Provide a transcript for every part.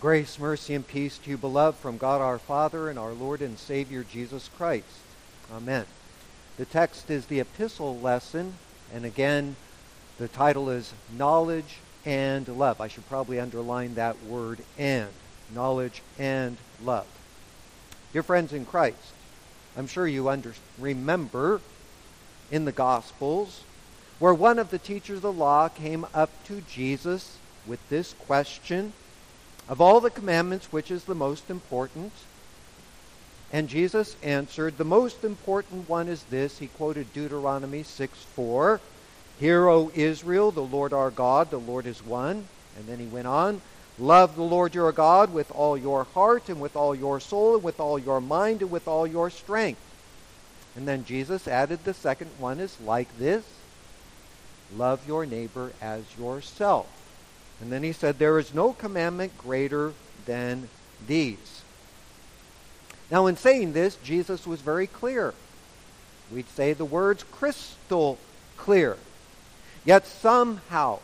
Grace, mercy, and peace to you, beloved, from God our Father and our Lord and Savior Jesus Christ. Amen. The text is the epistle lesson, and again, the title is Knowledge and Love. I should probably underline that word and. Knowledge and love. Dear friends in Christ, I'm sure you under, remember in the Gospels where one of the teachers of the law came up to Jesus with this question of all the commandments, which is the most important? And Jesus answered, The most important one is this. He quoted Deuteronomy 6 4. Hear, O Israel, the Lord our God, the Lord is one. And then he went on, Love the Lord your God with all your heart, and with all your soul, and with all your mind, and with all your strength. And then Jesus added the second one is like this Love your neighbor as yourself. And then he said, There is no commandment greater than these. Now, in saying this, Jesus was very clear. We'd say the words crystal clear. Yet somehow,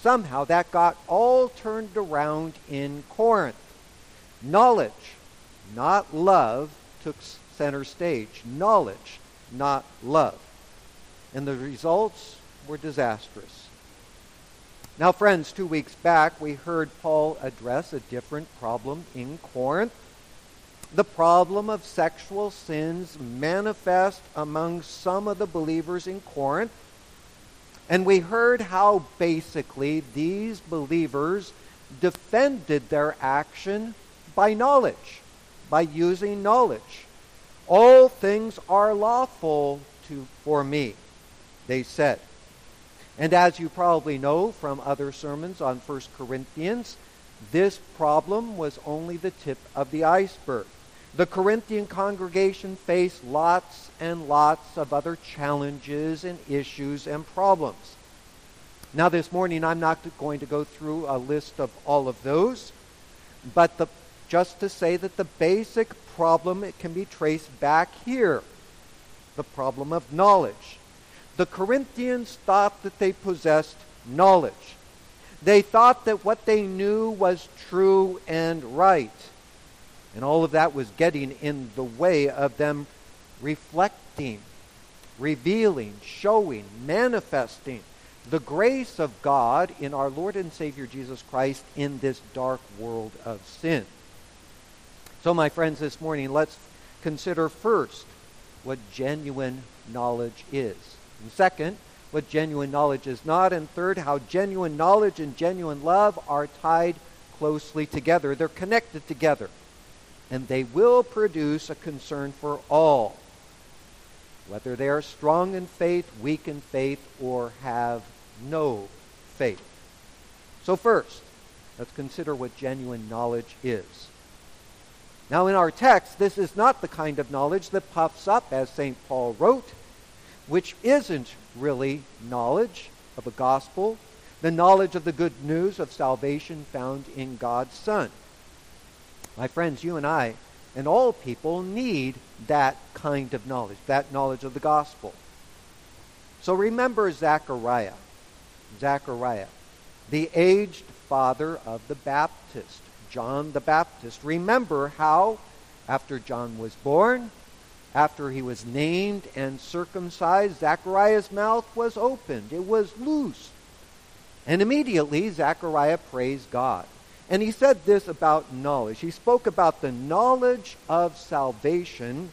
somehow that got all turned around in Corinth. Knowledge, not love, took center stage. Knowledge, not love. And the results were disastrous. Now, friends, two weeks back we heard Paul address a different problem in Corinth. The problem of sexual sins manifest among some of the believers in Corinth. And we heard how basically these believers defended their action by knowledge, by using knowledge. All things are lawful to, for me, they said. And as you probably know from other sermons on 1 Corinthians, this problem was only the tip of the iceberg. The Corinthian congregation faced lots and lots of other challenges and issues and problems. Now, this morning, I'm not going to go through a list of all of those, but the, just to say that the basic problem it can be traced back here the problem of knowledge. The Corinthians thought that they possessed knowledge. They thought that what they knew was true and right. And all of that was getting in the way of them reflecting, revealing, showing, manifesting the grace of God in our Lord and Savior Jesus Christ in this dark world of sin. So, my friends, this morning, let's consider first what genuine knowledge is. And second, what genuine knowledge is not. And third, how genuine knowledge and genuine love are tied closely together. They're connected together. And they will produce a concern for all, whether they are strong in faith, weak in faith, or have no faith. So, first, let's consider what genuine knowledge is. Now, in our text, this is not the kind of knowledge that puffs up, as St. Paul wrote which isn't really knowledge of a gospel, the knowledge of the good news of salvation found in God's Son. My friends, you and I and all people need that kind of knowledge, that knowledge of the gospel. So remember Zechariah. Zechariah, the aged father of the Baptist, John the Baptist. Remember how, after John was born, after he was named and circumcised, Zechariah's mouth was opened. It was loose. And immediately Zechariah praised God. And he said this about knowledge. He spoke about the knowledge of salvation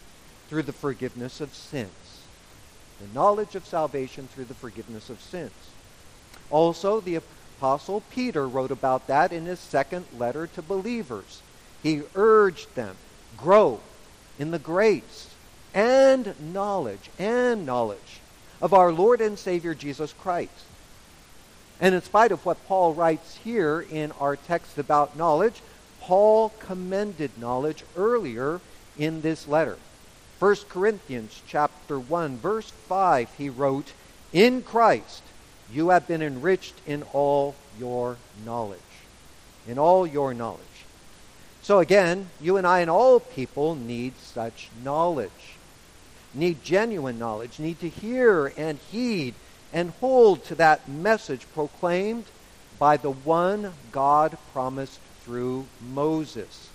through the forgiveness of sins. The knowledge of salvation through the forgiveness of sins. Also, the Apostle Peter wrote about that in his second letter to believers. He urged them, grow in the grace and knowledge and knowledge of our Lord and Savior Jesus Christ. And in spite of what Paul writes here in our text about knowledge, Paul commended knowledge earlier in this letter. 1 Corinthians chapter 1 verse 5 he wrote, "In Christ you have been enriched in all your knowledge." In all your knowledge. So again, you and I and all people need such knowledge need genuine knowledge, need to hear and heed and hold to that message proclaimed by the one God promised through Moses.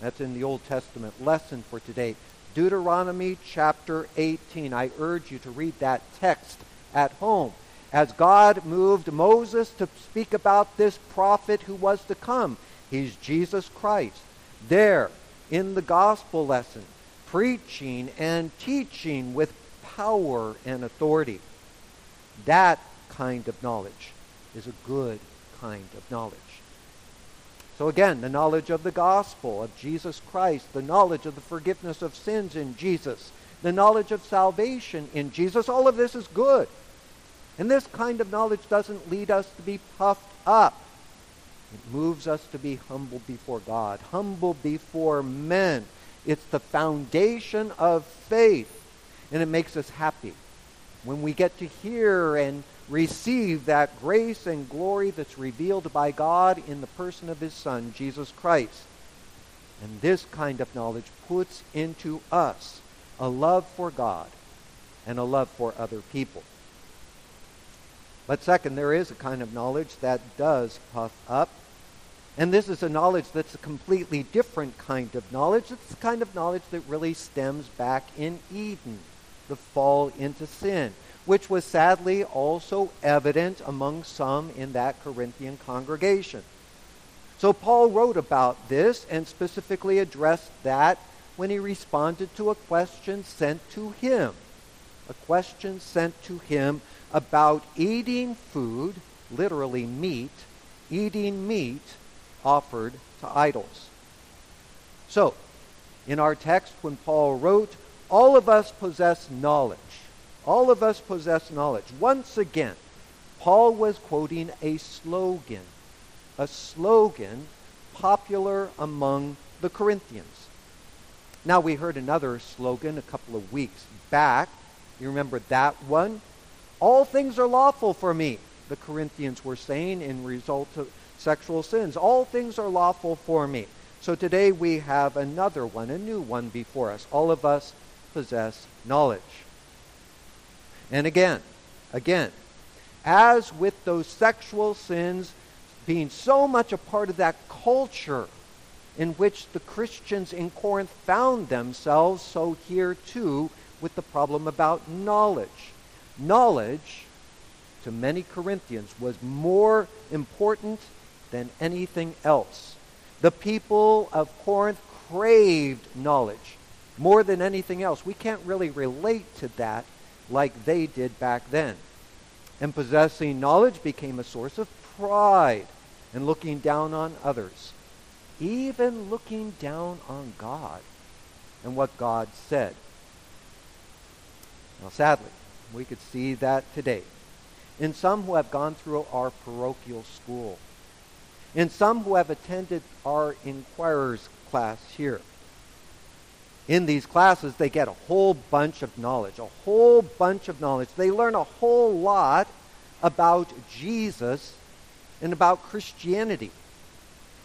That's in the Old Testament lesson for today. Deuteronomy chapter 18. I urge you to read that text at home. As God moved Moses to speak about this prophet who was to come, he's Jesus Christ. There, in the gospel lesson, preaching and teaching with power and authority. That kind of knowledge is a good kind of knowledge. So again, the knowledge of the gospel of Jesus Christ, the knowledge of the forgiveness of sins in Jesus, the knowledge of salvation in Jesus, all of this is good. And this kind of knowledge doesn't lead us to be puffed up. It moves us to be humble before God, humble before men. It's the foundation of faith, and it makes us happy when we get to hear and receive that grace and glory that's revealed by God in the person of his Son, Jesus Christ. And this kind of knowledge puts into us a love for God and a love for other people. But second, there is a kind of knowledge that does puff up. And this is a knowledge that's a completely different kind of knowledge. It's the kind of knowledge that really stems back in Eden, the fall into sin which was sadly also evident among some in that Corinthian congregation. So Paul wrote about this and specifically addressed that when he responded to a question sent to him. A question sent to him about eating food, literally meat, eating meat offered to idols. So, in our text, when Paul wrote, All of us possess knowledge. All of us possess knowledge. Once again, Paul was quoting a slogan, a slogan popular among the Corinthians. Now, we heard another slogan a couple of weeks back. You remember that one? All things are lawful for me, the Corinthians were saying in result of sexual sins. All things are lawful for me. So today we have another one, a new one before us. All of us possess knowledge. And again, again, as with those sexual sins being so much a part of that culture in which the Christians in Corinth found themselves, so here too with the problem about knowledge. Knowledge, to many Corinthians, was more important than anything else. The people of Corinth craved knowledge more than anything else. We can't really relate to that like they did back then. And possessing knowledge became a source of pride and looking down on others, even looking down on God and what God said. Now, sadly, we could see that today in some who have gone through our parochial school, in some who have attended our inquirers class here in these classes, they get a whole bunch of knowledge, a whole bunch of knowledge. They learn a whole lot about Jesus and about Christianity.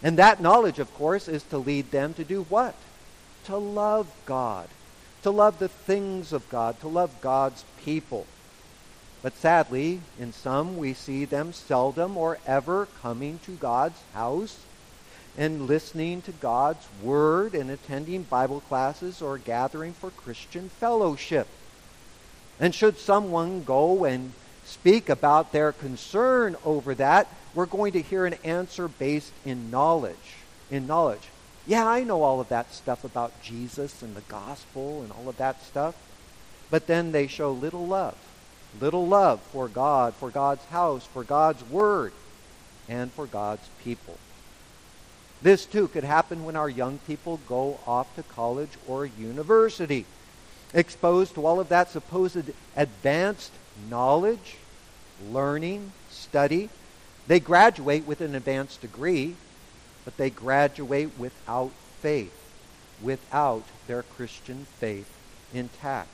And that knowledge, of course, is to lead them to do what? To love God, to love the things of God, to love God's people. But sadly, in some, we see them seldom or ever coming to God's house and listening to God's Word and attending Bible classes or gathering for Christian fellowship. And should someone go and speak about their concern over that, we're going to hear an answer based in knowledge. In knowledge. Yeah, I know all of that stuff about Jesus and the gospel and all of that stuff. But then they show little love. Little love for God, for God's house, for God's word, and for God's people. This too could happen when our young people go off to college or university, exposed to all of that supposed advanced knowledge, learning, study. They graduate with an advanced degree, but they graduate without faith, without their Christian faith intact.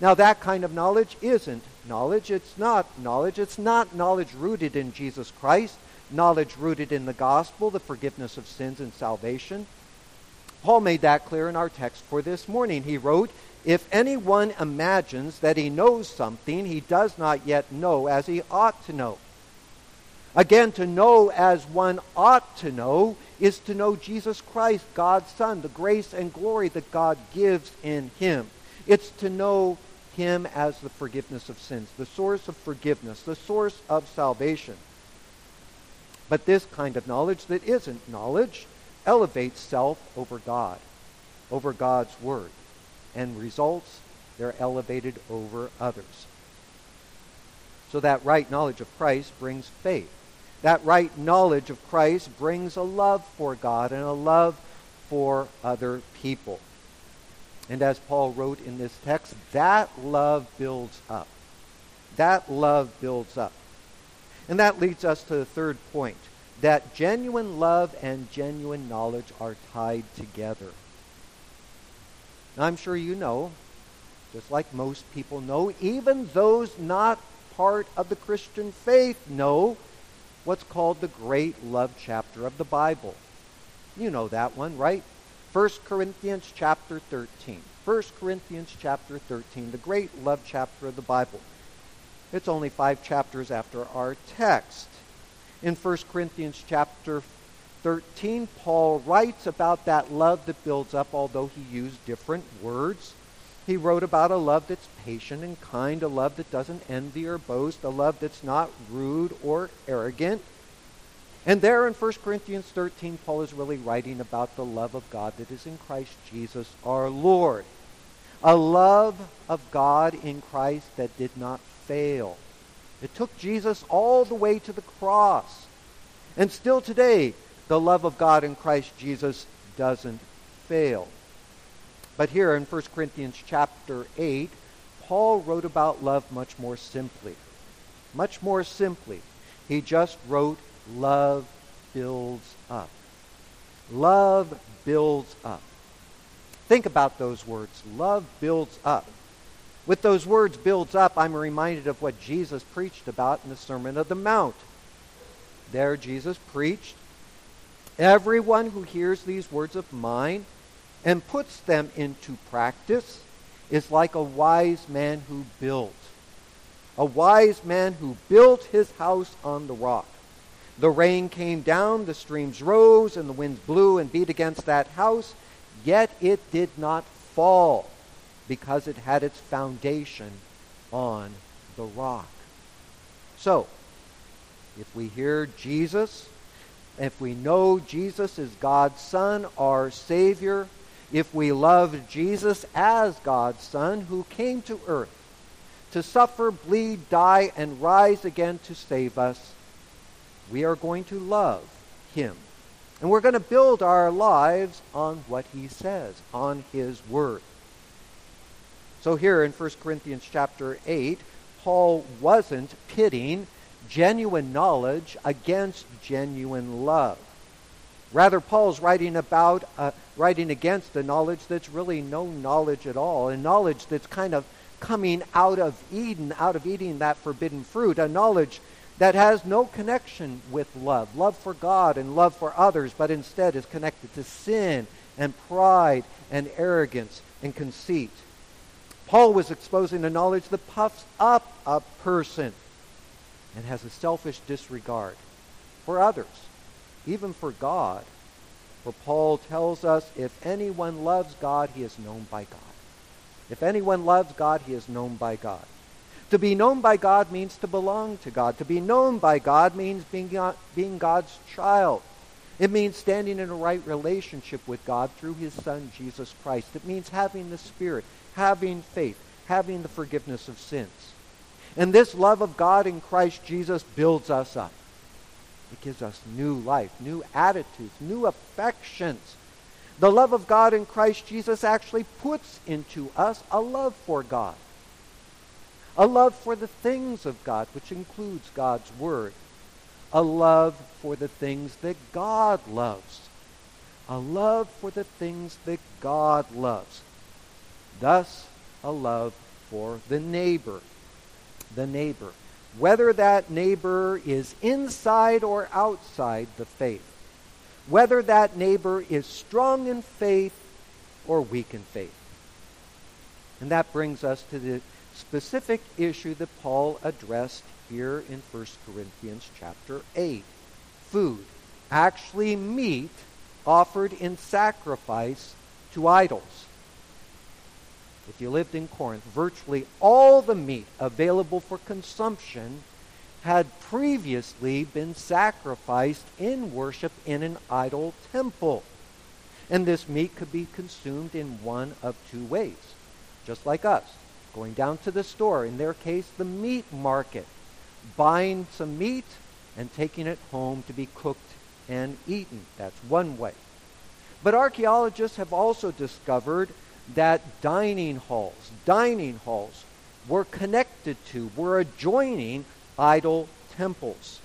Now, that kind of knowledge isn't knowledge. It's not knowledge. It's not knowledge rooted in Jesus Christ knowledge rooted in the gospel, the forgiveness of sins and salvation. Paul made that clear in our text for this morning. He wrote, If anyone imagines that he knows something, he does not yet know as he ought to know. Again, to know as one ought to know is to know Jesus Christ, God's Son, the grace and glory that God gives in him. It's to know him as the forgiveness of sins, the source of forgiveness, the source of salvation. But this kind of knowledge that isn't knowledge elevates self over God, over God's Word, and results they're elevated over others. So that right knowledge of Christ brings faith. That right knowledge of Christ brings a love for God and a love for other people. And as Paul wrote in this text, that love builds up. That love builds up. And that leads us to the third point that genuine love and genuine knowledge are tied together. Now, I'm sure you know, just like most people know, even those not part of the Christian faith know what's called the great love chapter of the Bible. You know that one, right? 1 Corinthians chapter 13. 1 Corinthians chapter 13, the great love chapter of the Bible. It's only five chapters after our text. In 1 Corinthians chapter 13, Paul writes about that love that builds up, although he used different words. He wrote about a love that's patient and kind, a love that doesn't envy or boast, a love that's not rude or arrogant. And there in 1 Corinthians 13, Paul is really writing about the love of God that is in Christ Jesus our Lord. A love of God in Christ that did not fail. It took Jesus all the way to the cross. And still today, the love of God in Christ Jesus doesn't fail. But here in 1 Corinthians chapter 8, Paul wrote about love much more simply. Much more simply. He just wrote, love builds up. Love builds up. Think about those words. Love builds up. With those words, builds up, I'm reminded of what Jesus preached about in the Sermon of the Mount. There, Jesus preached, Everyone who hears these words of mine and puts them into practice is like a wise man who built. A wise man who built his house on the rock. The rain came down, the streams rose, and the winds blew and beat against that house, yet it did not fall because it had its foundation on the rock. So, if we hear Jesus, if we know Jesus is God's Son, our Savior, if we love Jesus as God's Son who came to earth to suffer, bleed, die, and rise again to save us, we are going to love him. And we're going to build our lives on what he says, on his word. So here in 1 Corinthians chapter 8, Paul wasn't pitting genuine knowledge against genuine love. Rather, Paul's writing about, uh, writing against a knowledge that's really no knowledge at all, a knowledge that's kind of coming out of Eden, out of eating that forbidden fruit, a knowledge that has no connection with love, love for God and love for others, but instead is connected to sin and pride and arrogance and conceit. Paul was exposing a knowledge that puffs up a person and has a selfish disregard for others, even for God. For Paul tells us if anyone loves God, he is known by God. If anyone loves God, he is known by God. To be known by God means to belong to God. To be known by God means being, being God's child. It means standing in a right relationship with God through his Son, Jesus Christ. It means having the Spirit having faith, having the forgiveness of sins. And this love of God in Christ Jesus builds us up. It gives us new life, new attitudes, new affections. The love of God in Christ Jesus actually puts into us a love for God, a love for the things of God, which includes God's Word, a love for the things that God loves, a love for the things that God loves. Thus, a love for the neighbor. The neighbor. Whether that neighbor is inside or outside the faith. Whether that neighbor is strong in faith or weak in faith. And that brings us to the specific issue that Paul addressed here in 1 Corinthians chapter 8. Food, actually meat offered in sacrifice to idols. If you lived in Corinth, virtually all the meat available for consumption had previously been sacrificed in worship in an idol temple. And this meat could be consumed in one of two ways, just like us. Going down to the store, in their case, the meat market, buying some meat and taking it home to be cooked and eaten. That's one way. But archaeologists have also discovered that dining halls, dining halls, were connected to, were adjoining idol temples.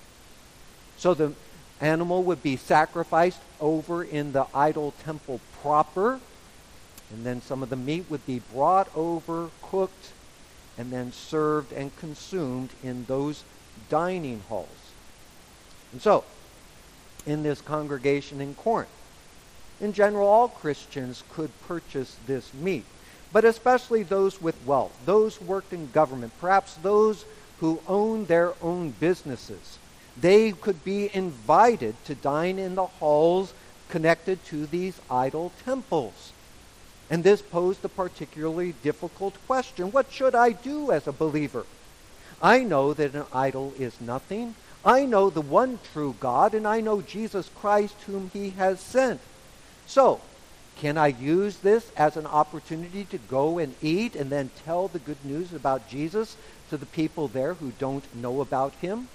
So the animal would be sacrificed over in the idol temple proper, and then some of the meat would be brought over, cooked, and then served and consumed in those dining halls. And so, in this congregation in Corinth, in general, all Christians could purchase this meat, but especially those with wealth, those who worked in government, perhaps those who owned their own businesses. They could be invited to dine in the halls connected to these idol temples. And this posed a particularly difficult question. What should I do as a believer? I know that an idol is nothing. I know the one true God, and I know Jesus Christ, whom he has sent. So, can I use this as an opportunity to go and eat and then tell the good news about Jesus to the people there who don't know about him?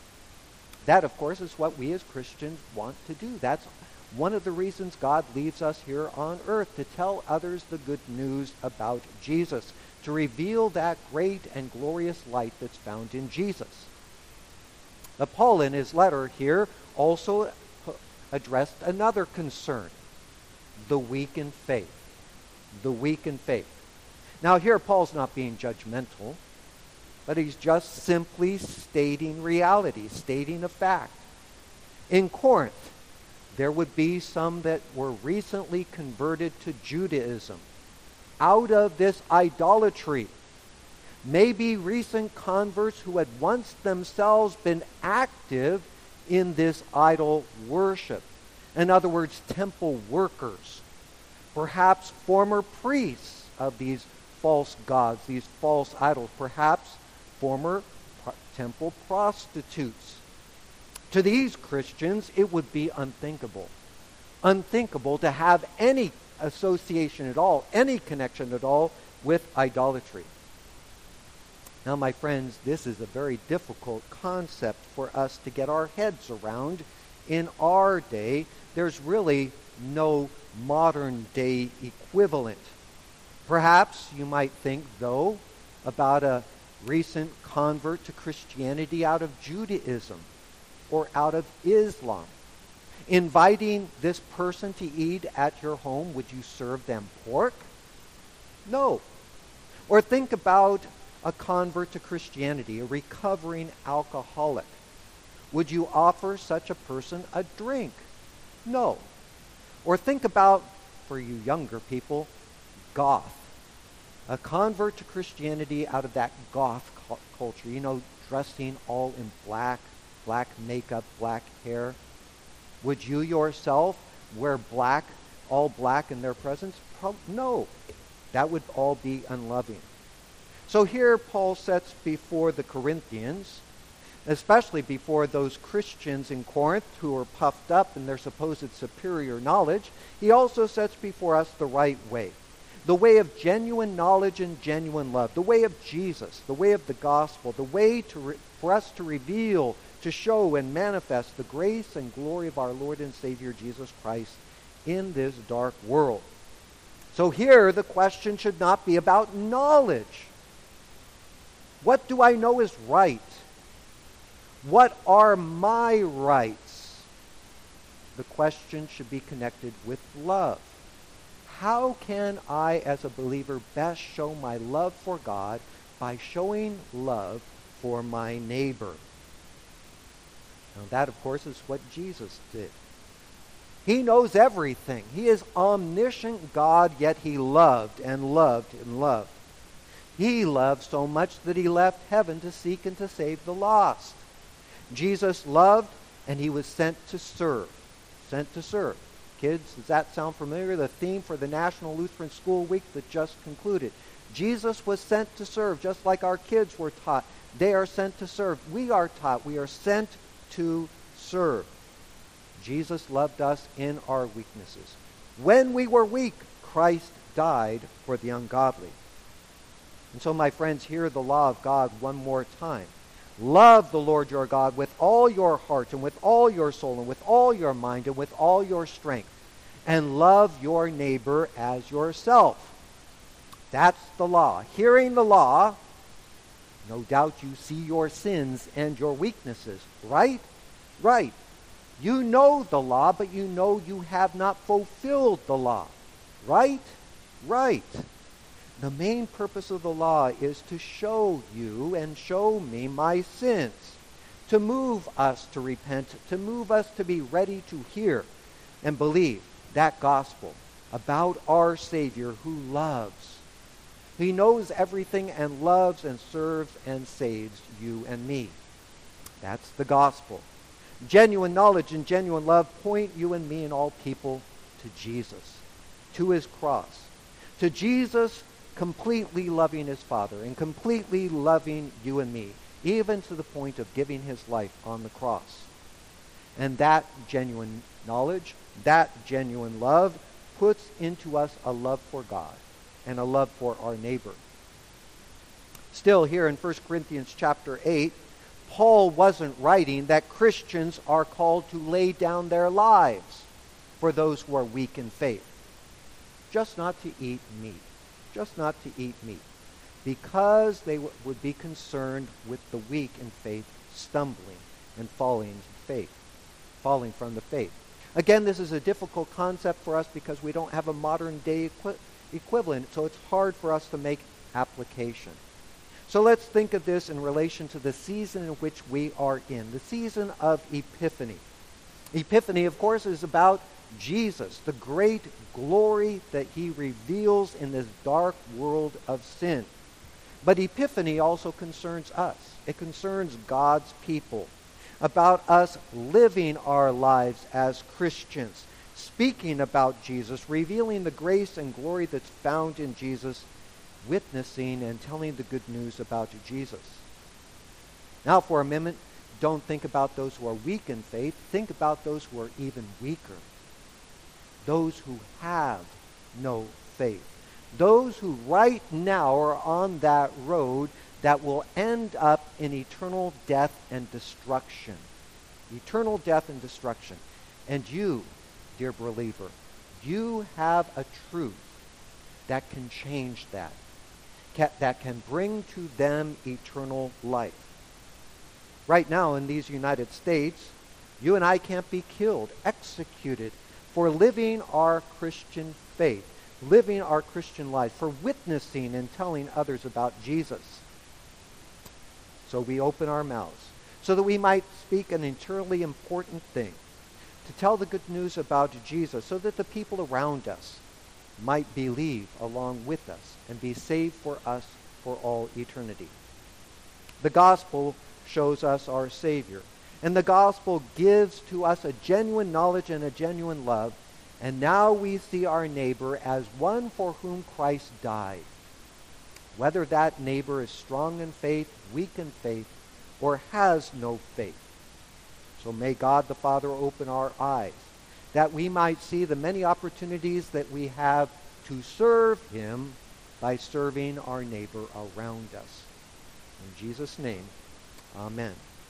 That, of course, is what we as Christians want to do. That's one of the reasons God leaves us here on earth to tell others the good news about Jesus, to reveal that great and glorious light that's found in Jesus. But Paul, in his letter here, also addressed another concern the weak in faith. The weak in faith. Now, here, Paul's not being judgmental, but he's just simply stating reality, stating a fact. In Corinth, there would be some that were recently converted to Judaism out of this idolatry. Maybe recent converts who had once themselves been active in this idol worship. In other words, temple workers. Perhaps former priests of these false gods, these false idols. Perhaps former temple prostitutes to these Christians, it would be unthinkable. Unthinkable to have any association at all, any connection at all with idolatry. Now, my friends, this is a very difficult concept for us to get our heads around in our day. There's really no modern day equivalent. Perhaps you might think, though, about a recent convert to Christianity out of Judaism or out of Islam. Inviting this person to eat at your home, would you serve them pork? No. Or think about a convert to Christianity, a recovering alcoholic. Would you offer such a person a drink? No. Or think about, for you younger people, goth. A convert to Christianity out of that goth culture, you know, dressing all in black, black makeup, black hair? Would you yourself wear black, all black in their presence? Pro- no. That would all be unloving. So here Paul sets before the Corinthians, especially before those Christians in Corinth who are puffed up in their supposed superior knowledge, he also sets before us the right way. The way of genuine knowledge and genuine love. The way of Jesus. The way of the gospel. The way to re- for us to reveal to show and manifest the grace and glory of our Lord and Savior Jesus Christ in this dark world. So here the question should not be about knowledge. What do I know is right? What are my rights? The question should be connected with love. How can I, as a believer, best show my love for God by showing love for my neighbor? Now, that, of course, is what Jesus did. He knows everything. He is omniscient God, yet he loved and loved and loved. He loved so much that he left heaven to seek and to save the lost. Jesus loved and he was sent to serve. Sent to serve. Kids, does that sound familiar? The theme for the National Lutheran School Week that just concluded. Jesus was sent to serve, just like our kids were taught. They are sent to serve. We are taught. We are sent to serve. Jesus loved us in our weaknesses. When we were weak, Christ died for the ungodly. And so, my friends, hear the law of God one more time. Love the Lord your God with all your heart and with all your soul and with all your mind and with all your strength. And love your neighbor as yourself. That's the law. Hearing the law, no doubt you see your sins and your weaknesses, right? Right. You know the law, but you know you have not fulfilled the law. Right? Right. The main purpose of the law is to show you and show me my sins, to move us to repent, to move us to be ready to hear and believe that gospel about our Savior who loves. He knows everything and loves and serves and saves you and me. That's the gospel. Genuine knowledge and genuine love point you and me and all people to Jesus, to his cross, to Jesus completely loving his Father and completely loving you and me, even to the point of giving his life on the cross. And that genuine knowledge, that genuine love, puts into us a love for God and a love for our neighbor. Still, here in 1 Corinthians chapter 8, Paul wasn't writing that Christians are called to lay down their lives for those who are weak in faith. Just not to eat meat. Just not to eat meat. Because they w- would be concerned with the weak in faith stumbling and falling in faith, falling from the faith. Again, this is a difficult concept for us because we don't have a modern day equi- equivalent, so it's hard for us to make application. So let's think of this in relation to the season in which we are in, the season of Epiphany. Epiphany, of course, is about Jesus, the great glory that he reveals in this dark world of sin. But Epiphany also concerns us. It concerns God's people, about us living our lives as Christians, speaking about Jesus, revealing the grace and glory that's found in Jesus witnessing and telling the good news about Jesus. Now, for a moment, don't think about those who are weak in faith. Think about those who are even weaker. Those who have no faith. Those who right now are on that road that will end up in eternal death and destruction. Eternal death and destruction. And you, dear believer, you have a truth that can change that that can bring to them eternal life. Right now in these United States, you and I can't be killed, executed for living our Christian faith, living our Christian life, for witnessing and telling others about Jesus. So we open our mouths so that we might speak an eternally important thing, to tell the good news about Jesus, so that the people around us might believe along with us and be saved for us for all eternity. The gospel shows us our Savior. And the gospel gives to us a genuine knowledge and a genuine love. And now we see our neighbor as one for whom Christ died. Whether that neighbor is strong in faith, weak in faith, or has no faith. So may God the Father open our eyes that we might see the many opportunities that we have to serve him by serving our neighbor around us. In Jesus' name, amen.